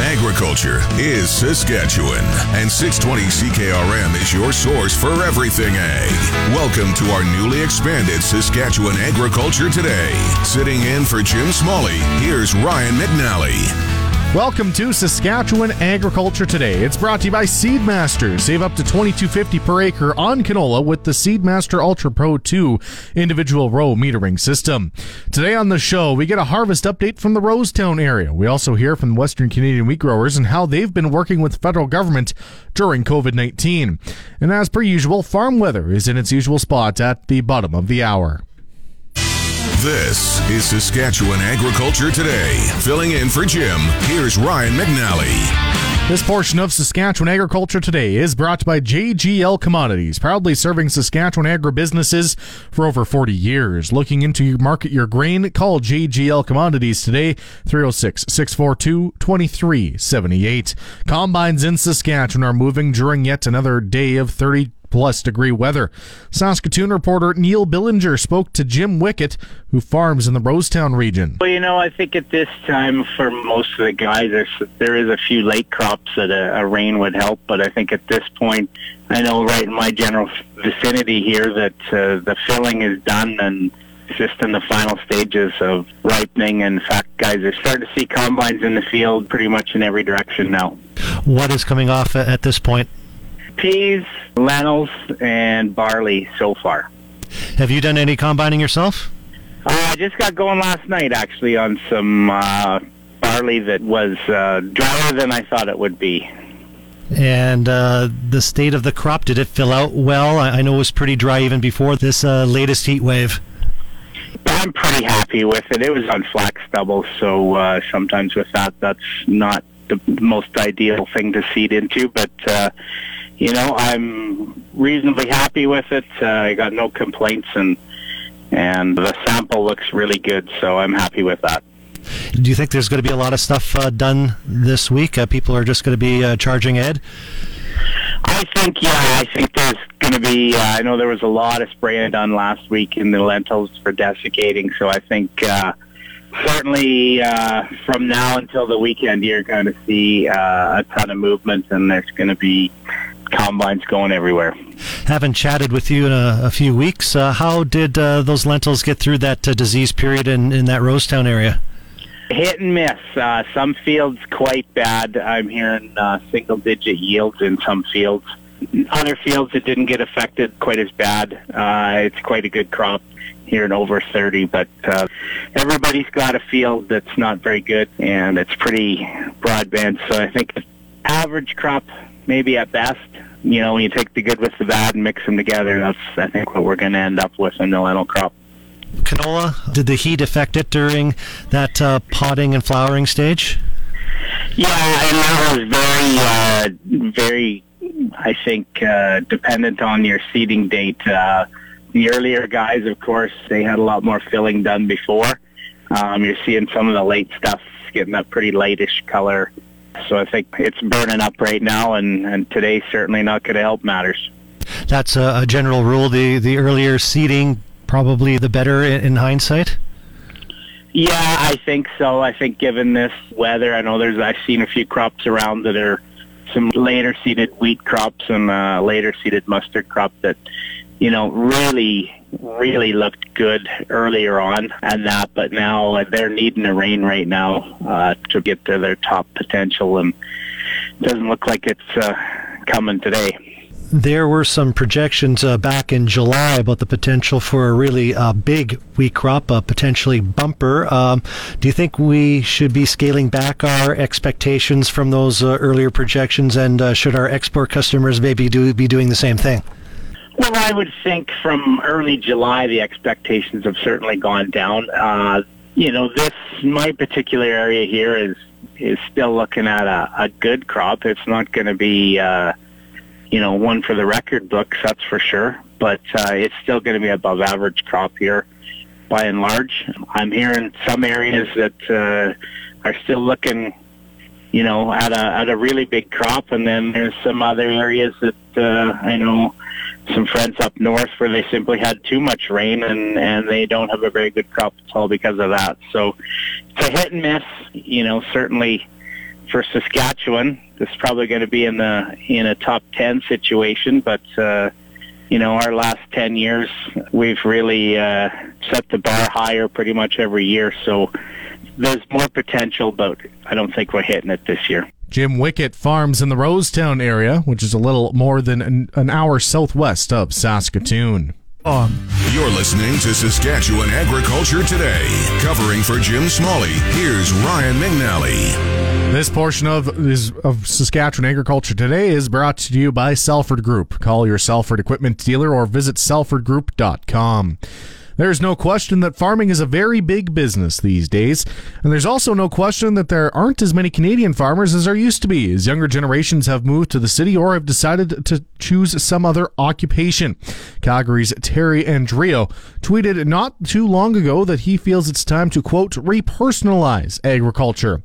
Agriculture is Saskatchewan, and 620 CKRM is your source for everything ag. Welcome to our newly expanded Saskatchewan Agriculture Today. Sitting in for Jim Smalley, here's Ryan McNally. Welcome to Saskatchewan Agriculture Today. It's brought to you by Seedmaster. Save up to $22.50 per acre on canola with the Seedmaster Ultra Pro 2 individual row metering system. Today on the show, we get a harvest update from the Rosetown area. We also hear from Western Canadian wheat growers and how they've been working with federal government during COVID 19. And as per usual, farm weather is in its usual spot at the bottom of the hour. This is Saskatchewan Agriculture Today. Filling in for Jim, here's Ryan McNally. This portion of Saskatchewan Agriculture Today is brought by JGL Commodities, proudly serving Saskatchewan agribusinesses for over 40 years. Looking into market your grain, call JGL Commodities today, 306 642 2378. Combines in Saskatchewan are moving during yet another day of 30 plus degree weather. Saskatoon reporter Neil Billinger spoke to Jim Wickett, who farms in the Rosetown region. Well, you know, I think at this time for most of the guys, there's, there is a few late crops that a, a rain would help, but I think at this point, I know right in my general vicinity here that uh, the filling is done and just in the final stages of ripening. In fact, guys are starting to see combines in the field pretty much in every direction now. What is coming off at this point? Peas, lentils, and barley so far. Have you done any combining yourself? Uh, I just got going last night, actually, on some uh, barley that was uh, drier than I thought it would be. And uh, the state of the crop, did it fill out well? I know it was pretty dry even before this uh, latest heat wave. I'm pretty happy with it. It was on flax stubble, so uh, sometimes with that, that's not the most ideal thing to seed into, but uh, you know, I'm reasonably happy with it. Uh, I got no complaints, and and the sample looks really good, so I'm happy with that. Do you think there's going to be a lot of stuff uh, done this week? Uh, people are just going to be uh, charging Ed. I think, yeah, I think there's going to be. Uh, I know there was a lot of spraying done last week in the lentils for desiccating, so I think uh, certainly uh, from now until the weekend, you're going to see uh, a ton of movement, and there's going to be combines going everywhere. Haven't chatted with you in a, a few weeks. Uh, how did uh, those lentils get through that uh, disease period in, in that Rosetown area? Hit and miss. Uh, some fields quite bad. I'm hearing uh, single digit yields in some fields. Other fields that didn't get affected quite as bad. Uh, it's quite a good crop here in over 30, but uh, everybody's got a field that's not very good, and it's pretty broadband. So I think average crop maybe at best. You know, when you take the good with the bad and mix them together, that's I think what we're going to end up with in the lentil crop. Canola, did the heat affect it during that uh, potting and flowering stage? Yeah, and that was very, uh, very, I think, uh, dependent on your seeding date. Uh, the earlier guys, of course, they had a lot more filling done before. Um, you're seeing some of the late stuff getting that pretty lightish color so I think it's burning up right now, and, and today's certainly not going to help matters. That's a, a, general rule. The the earlier seeding probably the better in, in hindsight. Yeah, I think so. I think given this weather, I know there's I've seen a few crops around that are some later seeded wheat crops and uh, later seeded mustard crop that you know really really looked good earlier on and that, but now they're needing a rain right now uh, to get to their top potential, and doesn't look like it's uh, coming today. There were some projections uh, back in July about the potential for a really uh, big wheat crop, a potentially bumper. Um, do you think we should be scaling back our expectations from those uh, earlier projections, and uh, should our export customers maybe do, be doing the same thing? Well, I would think from early July, the expectations have certainly gone down. Uh, you know, this my particular area here is is still looking at a, a good crop. It's not going to be, uh, you know, one for the record books, that's for sure. But uh, it's still going to be above average crop here, by and large. I'm hearing some areas that uh, are still looking, you know, at a at a really big crop, and then there's some other areas that uh, I know some friends up north where they simply had too much rain and and they don't have a very good crop at all because of that. So it's a hit and miss. You know, certainly for Saskatchewan, it's probably going to be in the in a top ten situation, but. uh you know, our last 10 years, we've really uh, set the bar higher pretty much every year. So there's more potential, but I don't think we're hitting it this year. Jim Wickett farms in the Rosetown area, which is a little more than an, an hour southwest of Saskatoon. Um, you're listening to Saskatchewan Agriculture Today. Covering for Jim Smalley, here's Ryan McNally. This portion of is of Saskatchewan Agriculture Today is brought to you by Salford Group. Call your Salford equipment dealer or visit salfordgroup.com. There's no question that farming is a very big business these days, and there's also no question that there aren't as many Canadian farmers as there used to be, as younger generations have moved to the city or have decided to choose some other occupation. Calgary's Terry Andryo tweeted not too long ago that he feels it's time to, quote, repersonalize agriculture.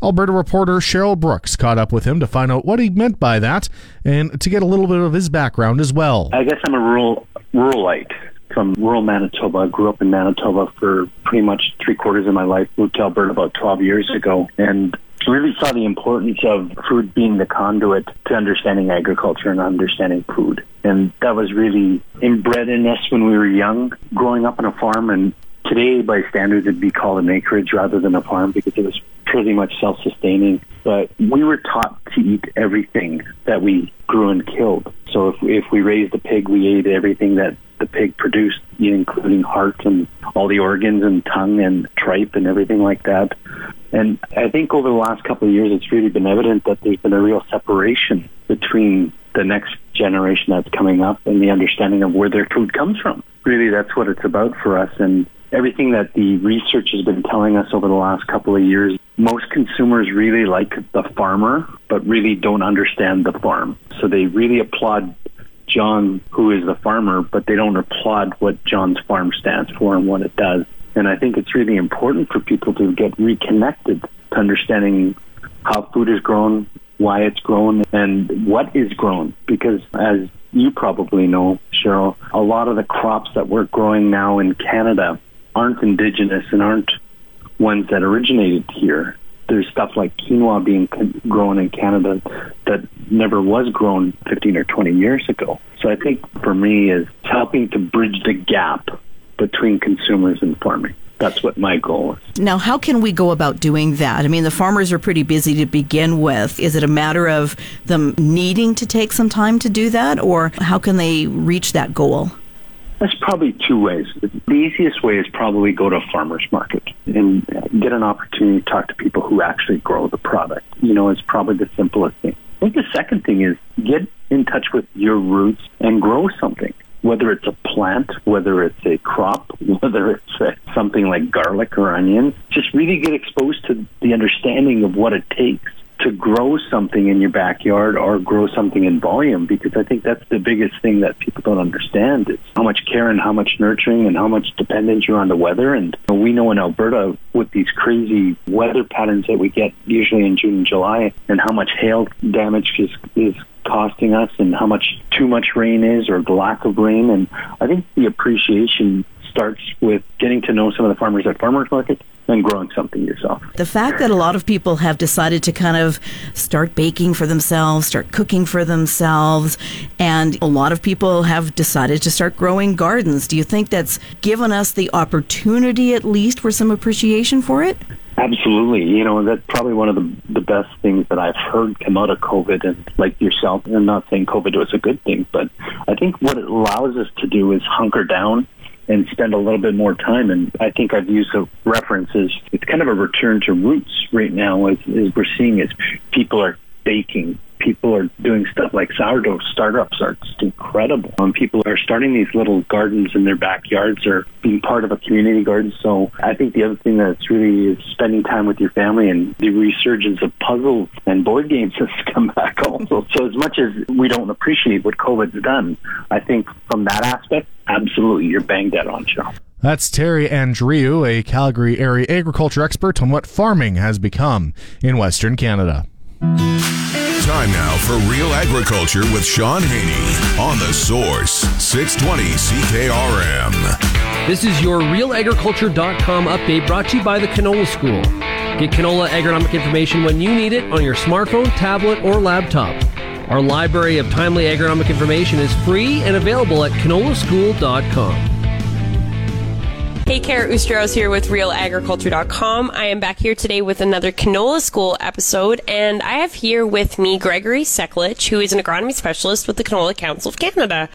Alberta reporter Cheryl Brooks caught up with him to find out what he meant by that and to get a little bit of his background as well. I guess I'm a rural ruralite from rural Manitoba. I grew up in Manitoba for pretty much three quarters of my life. Moved to Alberta about 12 years ago, and really saw the importance of food being the conduit to understanding agriculture and understanding food. And that was really inbred in us when we were young, growing up on a farm. And today, by standards, it'd be called an acreage rather than a farm because it was pretty much self-sustaining. But we were taught to eat everything that we grew and killed. So if, if we raised a pig, we ate everything that the pig produced, including heart and all the organs and tongue and tripe and everything like that. And I think over the last couple of years, it's really been evident that there's been a real separation between the next generation that's coming up and the understanding of where their food comes from. Really, that's what it's about for us. And everything that the research has been telling us over the last couple of years, most consumers really like the farmer, but really don't understand the farm. So they really applaud John, who is the farmer, but they don't applaud what John's farm stands for and what it does. And I think it's really important for people to get reconnected to understanding how food is grown, why it's grown, and what is grown. Because as you probably know, Cheryl, a lot of the crops that we're growing now in Canada aren't indigenous and aren't ones that originated here there's stuff like quinoa being grown in Canada that never was grown 15 or 20 years ago. So I think for me is helping to bridge the gap between consumers and farming. That's what my goal is. Now, how can we go about doing that? I mean, the farmers are pretty busy to begin with. Is it a matter of them needing to take some time to do that, or how can they reach that goal? There's probably two ways. The easiest way is probably go to a farmer's market and get an opportunity to talk to people who actually grow the product. You know, it's probably the simplest thing. I think the second thing is get in touch with your roots and grow something. Whether it's a plant, whether it's a crop, whether it's a, something like garlic or onions, just really get exposed to the understanding of what it takes to grow something in your backyard or grow something in volume because I think that's the biggest thing that people don't understand is how much care and how much nurturing and how much dependence you're on the weather. And we know in Alberta with these crazy weather patterns that we get usually in June and July and how much hail damage is, is costing us and how much too much rain is or the lack of rain. And I think the appreciation starts with getting to know some of the farmers at farmers market and growing something yourself. The fact that a lot of people have decided to kind of start baking for themselves, start cooking for themselves, and a lot of people have decided to start growing gardens. Do you think that's given us the opportunity at least for some appreciation for it? Absolutely. You know, that's probably one of the, the best things that I've heard come out of COVID. And like yourself, I'm not saying COVID was a good thing, but I think what it allows us to do is hunker down and spend a little bit more time. And I think I've used a reference as it's kind of a return to roots right now as, as we're seeing as people are baking people are doing stuff like sourdough startups are just incredible. Um, people are starting these little gardens in their backyards or being part of a community garden. So I think the other thing that's really is spending time with your family and the resurgence of puzzles and board games has come back also. So as much as we don't appreciate what COVID's done, I think from that aspect, absolutely, you're bang dead on, Joe. That's Terry Andryo, a Calgary area agriculture expert on what farming has become in Western Canada. Time now for Real Agriculture with Shaun Haney on The Source, 620 CKRM. This is your RealAgriculture.com update brought to you by the Canola School. Get canola agronomic information when you need it on your smartphone, tablet, or laptop. Our library of timely agronomic information is free and available at canolaschool.com. Hey, Kara Oosterhuis here with RealAgriculture.com. I am back here today with another Canola School episode, and I have here with me Gregory Sekulic, who is an agronomy specialist with the Canola Council of Canada.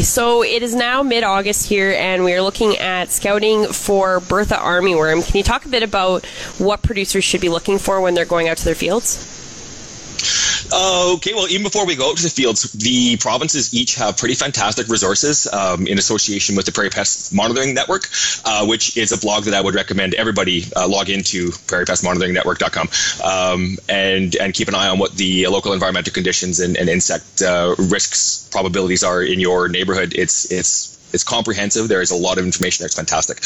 So it is now mid August here, and we are looking at scouting for Bertha armyworm. Can you talk a bit about what producers should be looking for when they're going out to their fields? Uh, okay, well, even before we go out to the fields, the provinces each have pretty fantastic resources um, in association with the Prairie Pest Monitoring Network, uh, which is a blog that I would recommend everybody uh, log into prairiepestmonitoringnetwork.com um, and and keep an eye on what the local environmental conditions and, and insect uh, risks probabilities are in your neighborhood. It's it's it's comprehensive. There is a lot of information there. It's fantastic.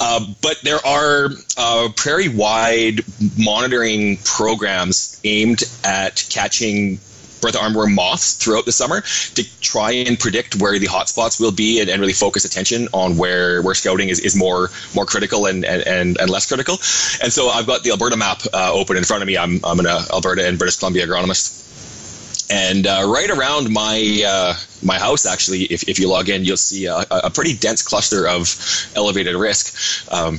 Uh, but there are uh, prairie wide monitoring programs aimed at catching Bertha armyworm moths throughout the summer to try and predict where the hotspots will be and, and, really focus attention on where, where scouting is, is more more critical and, and, and less critical. And so I've got the Alberta map uh, open in front of me. I'm, I'm an Alberta and British Columbia agronomist and uh, right around my uh, my house, actually, if, if you log in, you'll see a, a pretty dense cluster of elevated risk. Um,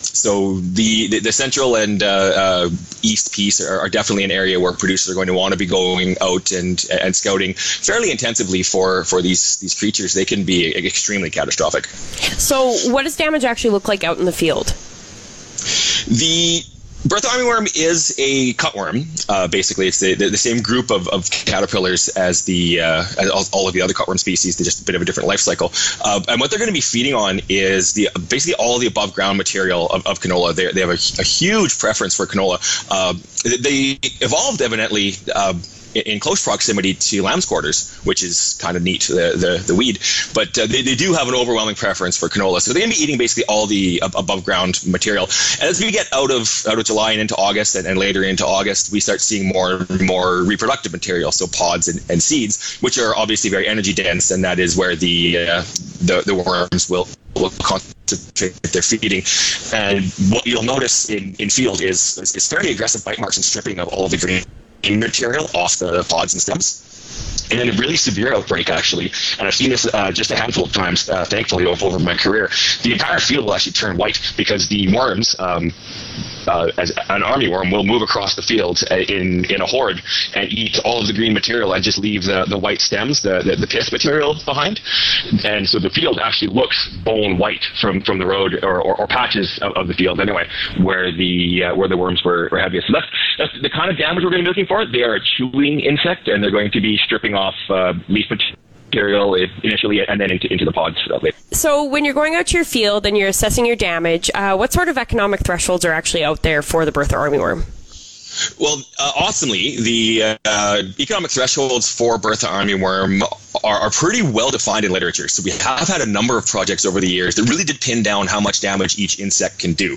so the, the, the central and uh, uh, east piece are, are, definitely an area where producers are going to want to be going out and and scouting fairly intensively for for these these creatures. They can be extremely catastrophic. So, what does damage actually look like out in the field? The Bertha armyworm is a cutworm. Uh, basically, it's the, the, the, same group of, of caterpillars as the uh, as all, all, of the other cutworm species. They're just a bit of a different life cycle. Uh, and what they're going to be feeding on is the basically all the above ground material of, of canola. They, they have a, a, huge preference for canola. Uh, they evolved evidently uh, in close proximity to lamb's quarters, which is kind of neat, the, the, the weed. But uh, they, they do have an overwhelming preference for canola. So they're going to be eating basically all the above ground material. And as we get out of out of July and into August and, and later into August, we start seeing more and more reproductive material, so pods and, and seeds, which are obviously very energy dense, and that is where the uh, the, the worms will will concentrate their feeding. And what you'll notice in, in field is, is, is fairly aggressive bite marks and stripping of all the green material off the pods and stems. And then a really severe outbreak, actually, and I've seen this uh, just a handful of times, uh, thankfully, over, over my career. The entire field will actually turn white because the worms, um, uh, as an army worm, will move across the field uh, in in a horde and eat all of the green material and just leave the, the white stems, the, the, the pith material behind. And so the field actually looks bone white from, from the road or, or, or patches of, of, the field anyway, where the uh, where the worms were, were heaviest. So that's, that's the kind of damage we're going to be looking for. They are a chewing insect and they're going to be stripping off uh, leaf material material initially and then into, into the pods later. So when you're going out to your field and you're assessing your damage, uh, what sort of economic thresholds are actually out there for the Bertha armyworm? Well, uh, awesomely, the uh, economic thresholds for Bertha armyworm are, are, pretty well defined in literature. So we have had a number of projects over the years that really did pin down how much damage each insect can do,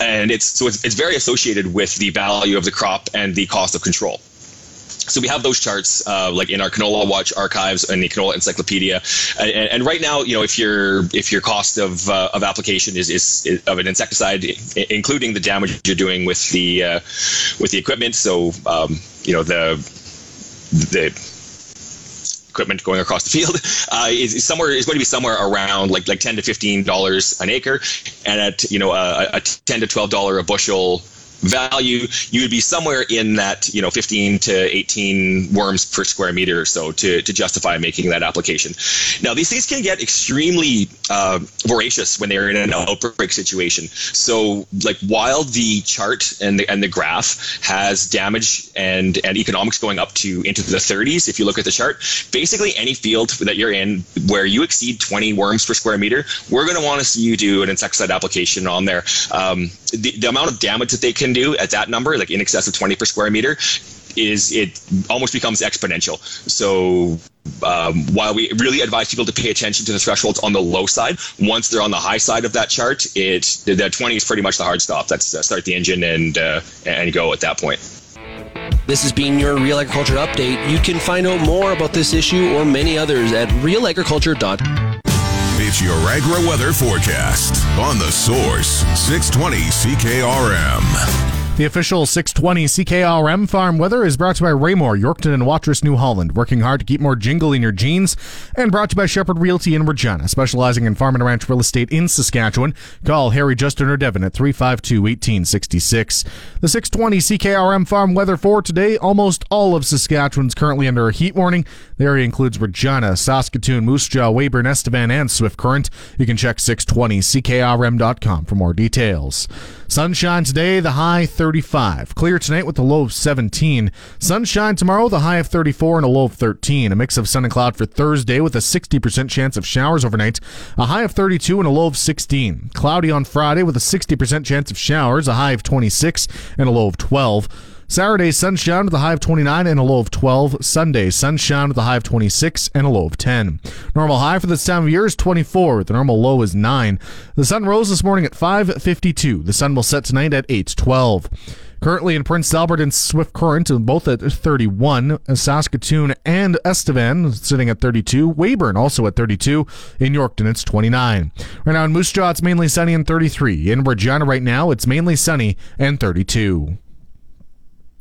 and it's so it's, it's very associated with the value of the crop and the cost of control. So we have those charts uh, like in our Canola Watch archives and the Canola Encyclopedia. And, and, right now, you know, if your if your cost of, uh, of application is, is, is, of an insecticide, including the damage you're doing with the uh, with the equipment, so um, you know the the equipment going across the field uh, is somewhere is going to be somewhere around like like ten to fifteen dollars an acre, and at you know a, a ten to twelve dollar a bushel value, you would be somewhere in that you know 15 to 18 worms per square meter or so to, to justify making that application. Now these things can get extremely uh, voracious when they're in an outbreak situation. So like while the chart and the and the graph has damage and and economics going up to into the 30s, if you look at the chart, basically any field that you're in where you exceed 20 worms per square meter, we're going to want to see you do an insecticide application on there. Um, the, the amount of damage that they can do at that number, like in excess of 20 per square meter, is it almost becomes exponential. So um, while we really advise people to pay attention to the thresholds on the low side, once they're on the high side of that chart, it the 20 is pretty much the hard stop. That's uh, start the engine and uh, and go at that point. This has been your Real Agriculture Update. You can find out more about this issue or many others at realagriculture.com. It's your agri weather forecast on the source 620 CKRM. The official 620 CKRM farm weather is brought to you by Raymore, Yorkton, and Watrous, New Holland, working hard to keep more jingle in your jeans, and brought to you by Shepherd Realty in Regina, specializing in farm and ranch real estate in Saskatchewan. Call Harry, Justin, or Devin at 352 1866. The 620 CKRM farm weather for today almost all of Saskatchewan's currently under a heat warning. The area includes Regina, Saskatoon, Moose Jaw, Weyburn, Estevan, and Swift Current. You can check 620CKRM.com for more details. Sunshine today, the high 35. Clear tonight with a low of 17. Sunshine tomorrow, the high of 34 and a low of 13. A mix of sun and cloud for Thursday with a 60% chance of showers overnight. A high of 32 and a low of 16. Cloudy on Friday with a 60% chance of showers. A high of 26 and a low of 12. Saturday, sunshine with a high of 29 and a low of 12. Sunday, sunshine with a high of 26 and a low of 10. Normal high for this time of year is 24. The normal low is 9. The sun rose this morning at 5:52. The sun will set tonight at 8:12. Currently in Prince Albert and Swift Current, both at 31. Saskatoon and Estevan sitting at 32. Weyburn also at 32. In Yorkton, it's 29. Right now in Moose Jaw, it's mainly sunny and 33. In Regina right now, it's mainly sunny and 32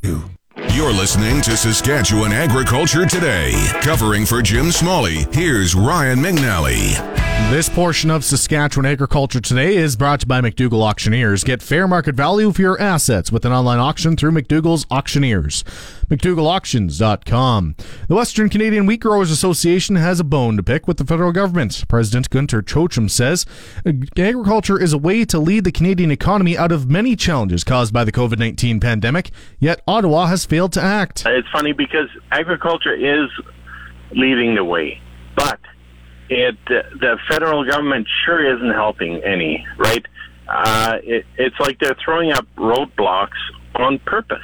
you. You're listening to Saskatchewan Agriculture Today. Covering for Jim Smalley, here's Ryan McNally. This portion of Saskatchewan Agriculture Today is brought to you by McDougall Auctioneers. Get fair market value for your assets with an online auction through McDougall's Auctioneers. McDougallAuctions.com. The Western Canadian Wheat Growers Association has a bone to pick with the federal government. President Gunter Jochum says agriculture is a way to lead the Canadian economy out of many challenges caused by the COVID 19 pandemic, yet Ottawa has failed to act. It's funny because agriculture is leading the way, but it the federal government sure isn't helping any, right? Uh, it, it's like they're throwing up roadblocks on purpose.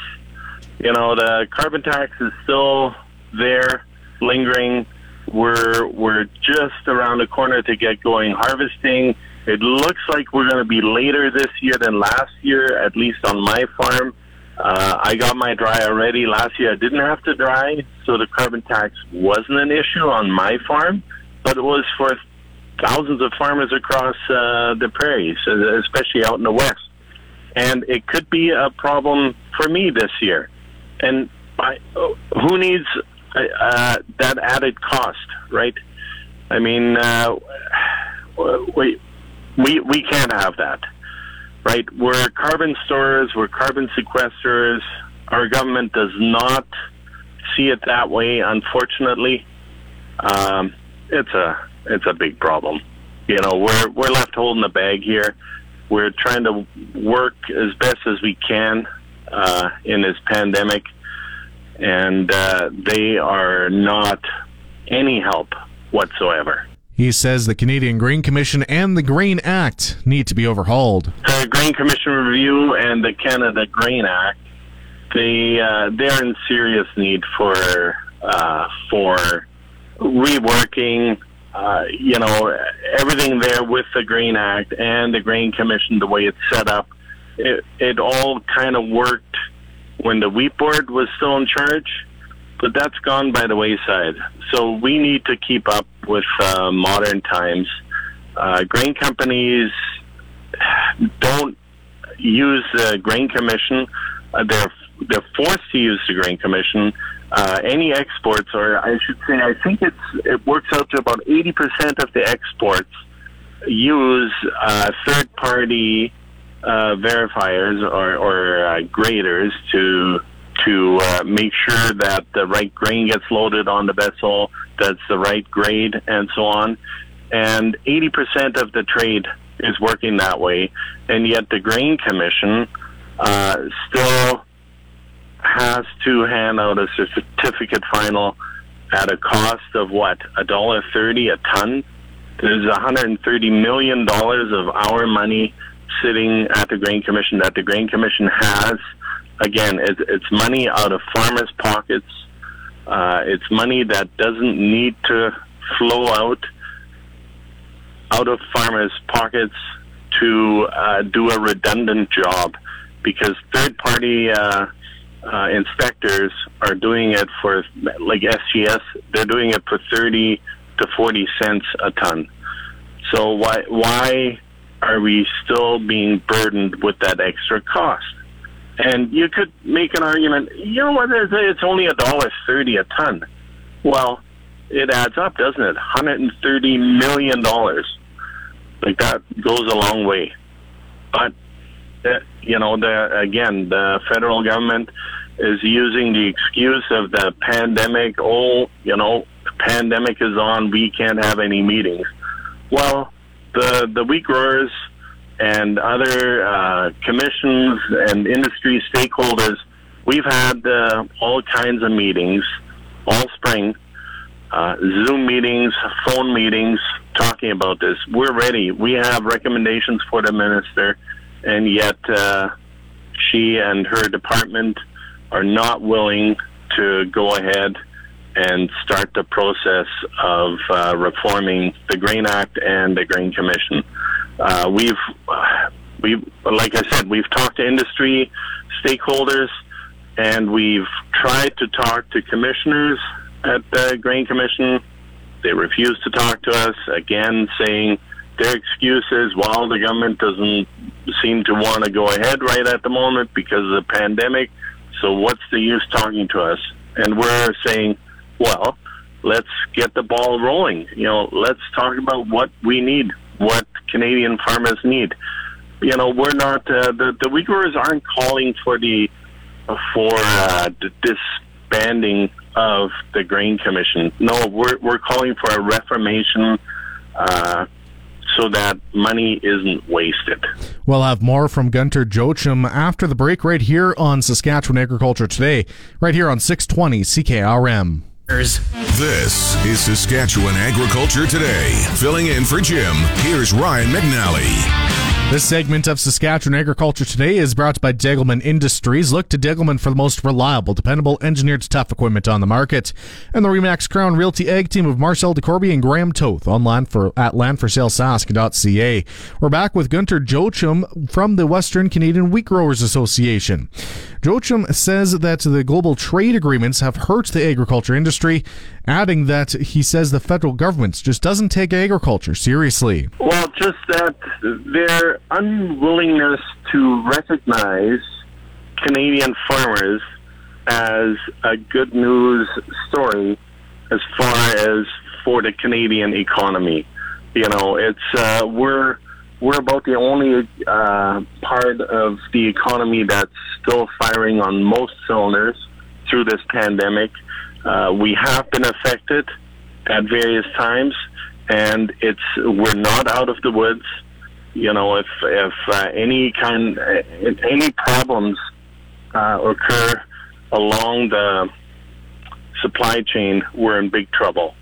You know, the carbon tax is still there, lingering. We're we're just around the corner to get going harvesting. It looks like we're going to be later this year than last year, at least on my farm. Uh, I got my dry already. Last year I didn't have to dry, so the carbon tax wasn't an issue on my farm but it was for thousands of farmers across uh, the prairies, uh, especially out in the west. And it could be a problem for me this year. And I, who needs uh, uh, that added cost, right? I mean, uh, we, we, we can't have that, right? We're carbon storers, we're carbon sequesters. Our government does not see it that way, unfortunately. Um, it's a it's a big problem. You know, we're we're left holding the bag here. We're trying to work as best as we can uh, in this pandemic, and uh, they are not any help whatsoever. He says the Canadian Grain Commission and the Grain Act need to be overhauled. The Grain Commission review and the Canada Grain Act, they uh, they're in serious need for uh, for reworking, uh, you know, everything there with the Grain Act and the Grain Commission, the way it's set up. It, it all kind of worked when the wheat board was still in charge, but that's gone by the wayside. So we need to keep up with uh, modern times. Uh, grain companies don't use the Grain Commission. Uh, they're they're forced to use the Grain Commission uh, any exports, or I should say, I think it's it works out to about 80% of the exports use uh, third-party uh, verifiers or, or uh, graders to to uh, make sure that the right grain gets loaded on the vessel, that's the right grade, and so on. And 80% of the trade is working that way, and yet the Grain Commission uh, still has to hand out a certificate final at a cost of what a dollar thirty a ton. There's 130 million dollars of our money sitting at the Grain Commission that the Grain Commission has. Again, it's, it's money out of farmers' pockets. Uh, it's money that doesn't need to flow out out of farmers' pockets to uh, do a redundant job because third party uh, uh, inspectors are doing it for, like SGS, they're doing it for 30 to 40 cents a ton. So why, why are we still being burdened with that extra cost? And you could make an argument, you know what, it's only a dollar thirty a ton. Well, it adds up, doesn't it? $130 million like that goes a long way. But uh, you know, the again, the federal government is using the excuse of the pandemic. Oh, you know, pandemic is on. We can't have any meetings. Well, the the wheat growers and other uh, commissions and industry stakeholders, we've had uh, all kinds of meetings all spring uh, Zoom meetings, phone meetings, talking about this. We're ready. We have recommendations for the minister, and yet uh, she and her department are not willing to go ahead and start the process of uh, reforming the Grain Act and the Grain Commission. Uh, we've, we, like I said, we've talked to industry stakeholders, and we've tried to talk to commissioners at the Grain Commission. They refuse to talk to us, again saying their excuse is, well, the government doesn't seem to want to go ahead right at the moment because of the pandemic, so what's the use talking to us? And we're saying, well, let's get the ball rolling. You know, let's talk about what we need, what Canadian farmers need. You know, we're not uh, the the wheat growers aren't calling for the for uh, disbanding of the Grain Commission. No, we're, we're calling for a reformation uh, so that money isn't wasted. We'll have more from Gunter Jochum after the break right here on Saskatchewan Agriculture Today, right here on 620 CKRM. This is Saskatchewan Agriculture Today. Filling in for Jim, here's Ryan McNally. This segment of Saskatchewan Agriculture Today is brought by Degelman Industries. Look to Degelman for the most reliable, dependable, engineered tough equipment on the market. And the Remax Crown Realty Egg team of Marcel DeCorby and Graham Toth online for at landforsalesask.ca. We're back with Gunter Jochum from the Western Canadian Wheat Growers Association. Jochum says that the global trade agreements have hurt the agriculture industry, adding that he says the federal government just doesn't take agriculture seriously. Well, just that their unwillingness to recognize Canadian farmers as a good news story as far as for the Canadian economy. You know, it's uh, we're we're about the only uh, part of the economy that's still firing on most cylinders through this pandemic. Uh, we have been affected at various times, and it's we're not out of the woods. You know, if if uh, any kind uh, any problems uh, occur along the supply chain, we're in big trouble.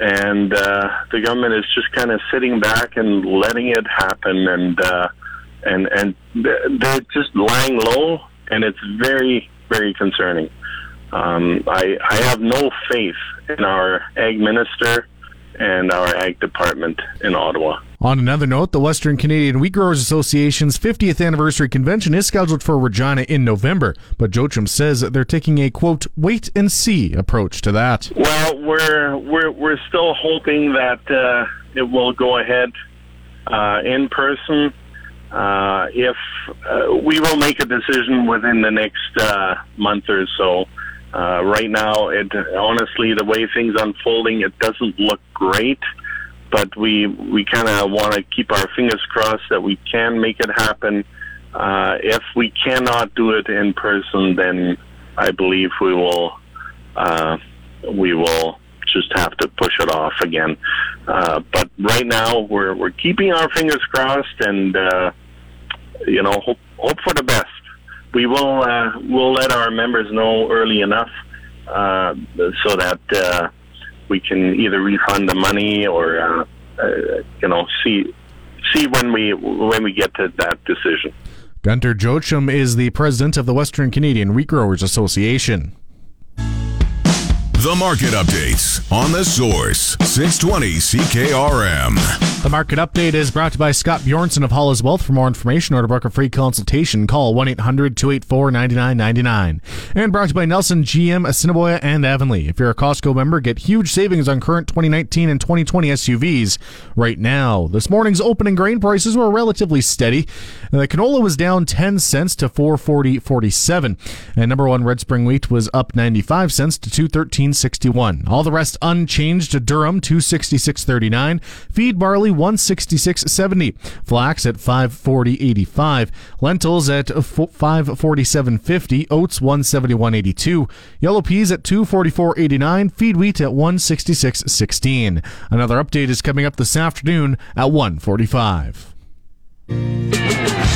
And uh, the government is just kind of sitting back and letting it happen, and uh, and and they're just lying low, and it's very very concerning. Um, I, I have no faith in our ag minister and our ag department in Ottawa. On another note, the Western Canadian Wheat Growers Association's 50th anniversary convention is scheduled for Regina in November, but Jochum says they're taking a quote wait and see approach to that. Well, we're we're we're still hoping that uh, it will go ahead uh, in person. Uh, if uh, we will make a decision within the next uh, month or so. Uh, right now, it honestly, the way things unfolding, it doesn't look great. But we we kind of want to keep our fingers crossed that we can make it happen. uh, if we cannot do it in person, then I believe we will uh, we will just have to push it off again. Uh, but right now, we're we're keeping our fingers crossed, and uh, you know, hope hope for the best. We will uh, we'll let our members know early enough uh, so that uh, we can either refund the money or uh, uh, you know see see when we when we get to that decision. Gunter Jochum is the president of the Western Canadian Wheat Growers Association. The market updates on the source 620 CKRM. The market update is brought to you by Scott Bjornson of Hollis Wealth. For more information or to book a free consultation, call 1 800 284 9999. And brought to you by Nelson GM, Assiniboia, and Avonlea. If you're a Costco member, get huge savings on current 2019 and 2020 SUVs right now. This morning's opening grain prices were relatively steady. The canola was down 10 cents to 440.47. And number one red spring wheat was up 95 cents to 213. 61. All the rest unchanged. Durum 266.39. Feed barley 166.70. Flax at 540.85. Lentils at 547.50. Oats 171.82. Yellow peas at 244.89. Feed wheat at 166.16. Another update is coming up this afternoon at 145.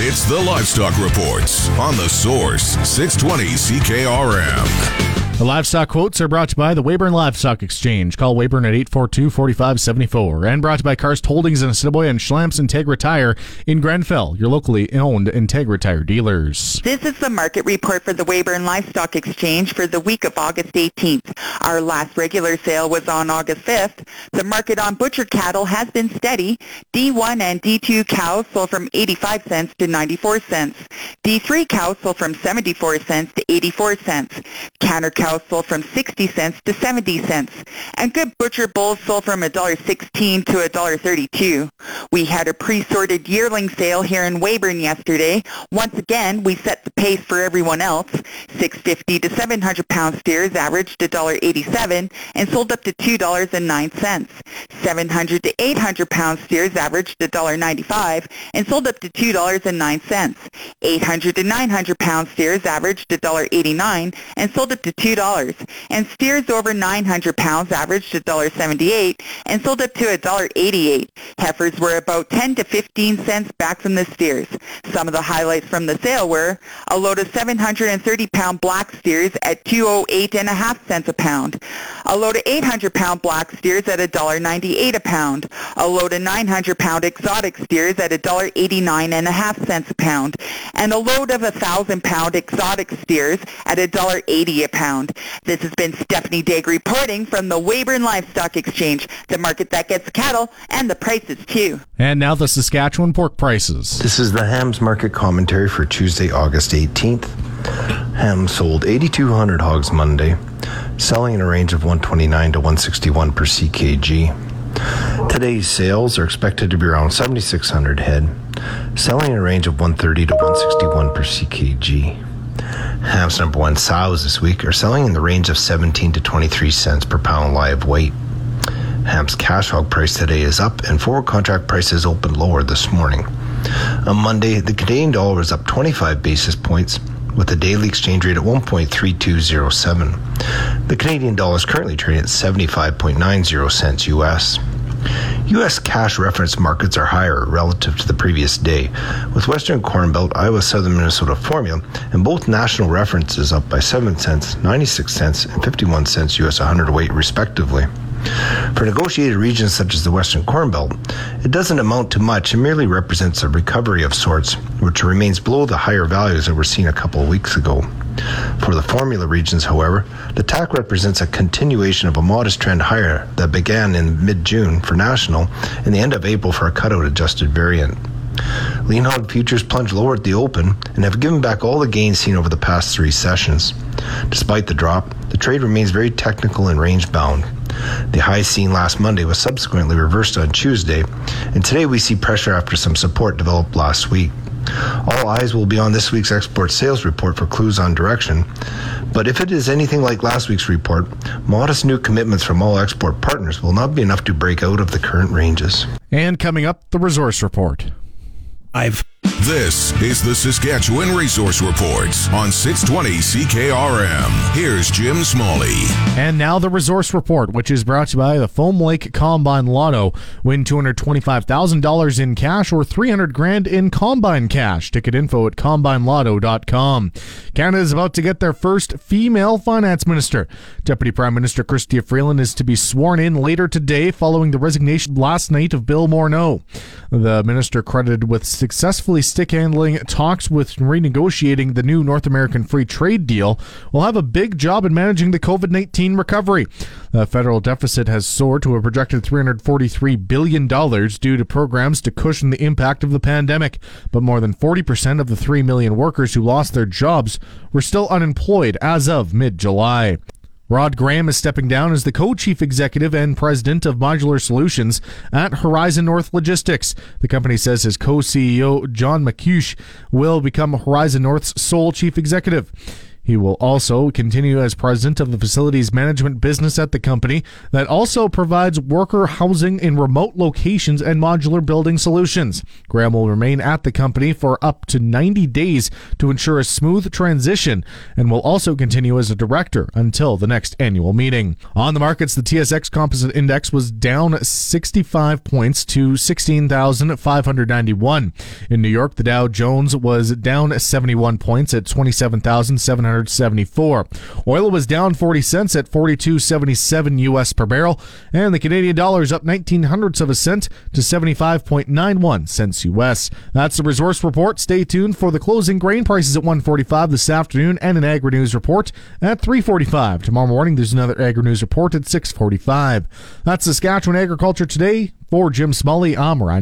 It's the Livestock Reports on the Source 620 CKRM. The livestock quotes are brought to you by the Weyburn Livestock Exchange. Call Weyburn at 842-4574. And brought to you by Karst Holdings in Assiniboia and Schlamps Integra Tire in Grenfell, your locally owned Integra Tire dealers. This is the market report for the Weyburn Livestock Exchange for the week of August 18th. Our last regular sale was on August 5th. The market on butcher cattle has been steady. D1 and D2 cows sold from 85 cents to 94 cents. D3 cows sold from 74 cents to 84 cents. Canner cows sold from 60 cents to 70 cents, and good butcher bulls sold from $1.16 to $1.32. We had a pre-sorted yearling sale here in Weyburn yesterday. Once again, we set the pace for everyone else. 650 to 700 pound steers averaged $1.87 and sold up to $2.09. 700 to 800 pound steers averaged $1.95 and sold up to $2.09. 800 to 900 pound steers averaged $1.89 and sold up to $2. And steers over 900 pounds averaged $1.78 and sold up to $1.88. Heifers were about 10 to 15 cents back from the steers. Some of the highlights from the sale were a load of 730 pound black steers at 208 and a half cents a pound, a load of 800 pound black steers at $1.98 a pound, a load of 900 pound exotic steers at $1.89 and a half cents a pound, and a load of 1,000 pound exotic steers at $1.80 a pound. This has been Stephanie Digg reporting from the Weyburn Livestock Exchange, the market that gets cattle and the prices too. And now the Saskatchewan pork prices. This is the hams market commentary for Tuesday, August 18th. Ham sold 8,200 hogs Monday, selling in a range of 129 to 161 per ckg. Today's sales are expected to be around 7,600 head, selling in a range of 130 to 161 per ckg. Hams number one sows this week are selling in the range of 17 to 23 cents per pound live weight. Ham's cash hog price today is up, and forward contract prices opened lower this morning. On Monday, the Canadian dollar was up 25 basis points, with the daily exchange rate at 1.3207. The Canadian dollar is currently trading at 75.90 cents US. U.S. cash reference markets are higher relative to the previous day, with Western Corn Belt, Iowa Southern Minnesota formula, and both national references up by 7 cents, 96 cents, and 51 cents U.S. 100 weight, respectively. For negotiated regions such as the Western Corn Belt, it doesn't amount to much and merely represents a recovery of sorts, which remains below the higher values that were seen a couple of weeks ago. For the formula regions, however, the TAC represents a continuation of a modest trend higher that began in mid June for national and the end of April for a cutout adjusted variant. Lean hog futures plunged lower at the open and have given back all the gains seen over the past three sessions. Despite the drop, the trade remains very technical and range bound. The high seen last Monday was subsequently reversed on Tuesday, and today we see pressure after some support developed last week. All eyes will be on this week's export sales report for clues on direction. But if it is anything like last week's report, modest new commitments from all export partners will not be enough to break out of the current ranges. And coming up, the resource report. I've This is the Saskatchewan Resource Report on 620 CKRM. Here's Jim Smalley. And now the Resource Report, which is brought to you by the Foam Lake Combine Lotto. Win $225,000 in cash or 300 grand in combine cash. Ticket info at combinelotto.com. Canada is about to get their first female finance minister. Deputy Prime Minister Chrystia Freeland is to be sworn in later today following the resignation last night of Bill Morneau. The minister credited with successfully stick handling talks with renegotiating the new North American Free Trade Deal will have a big job in managing the COVID 19 recovery. The federal deficit has soared to a projected $343 billion due to programs to cushion the impact of the pandemic. But more than 40% of the 3 million workers who lost their jobs were still unemployed as of mid July. Rod Graham is stepping down as the co chief executive and president of Modular Solutions at Horizon North Logistics. The company says his co CEO, John MacCuish, will become Horizon North's sole chief executive. He will also continue as president of the facilities management business at the company that also provides worker housing in remote locations and modular building solutions. Graham will remain at the company for up to 90 days to ensure a smooth transition and will also continue as a director until the next annual meeting. On the markets, the TSX Composite Index was down 65 points to 16,591. In New York, the Dow Jones was down 71 points at 27,700. 174. Oil was down 40 cents at 42.77 US per barrel, and the Canadian dollar is up 19 hundredths of a cent to 75.91 cents US. That's the resource report. Stay tuned for the closing grain prices at 145 this afternoon and an agri news report at 345. Tomorrow morning there's another agri news report at 645. That's Saskatchewan Agriculture Today. For Jim Smalley, I'm Ryan.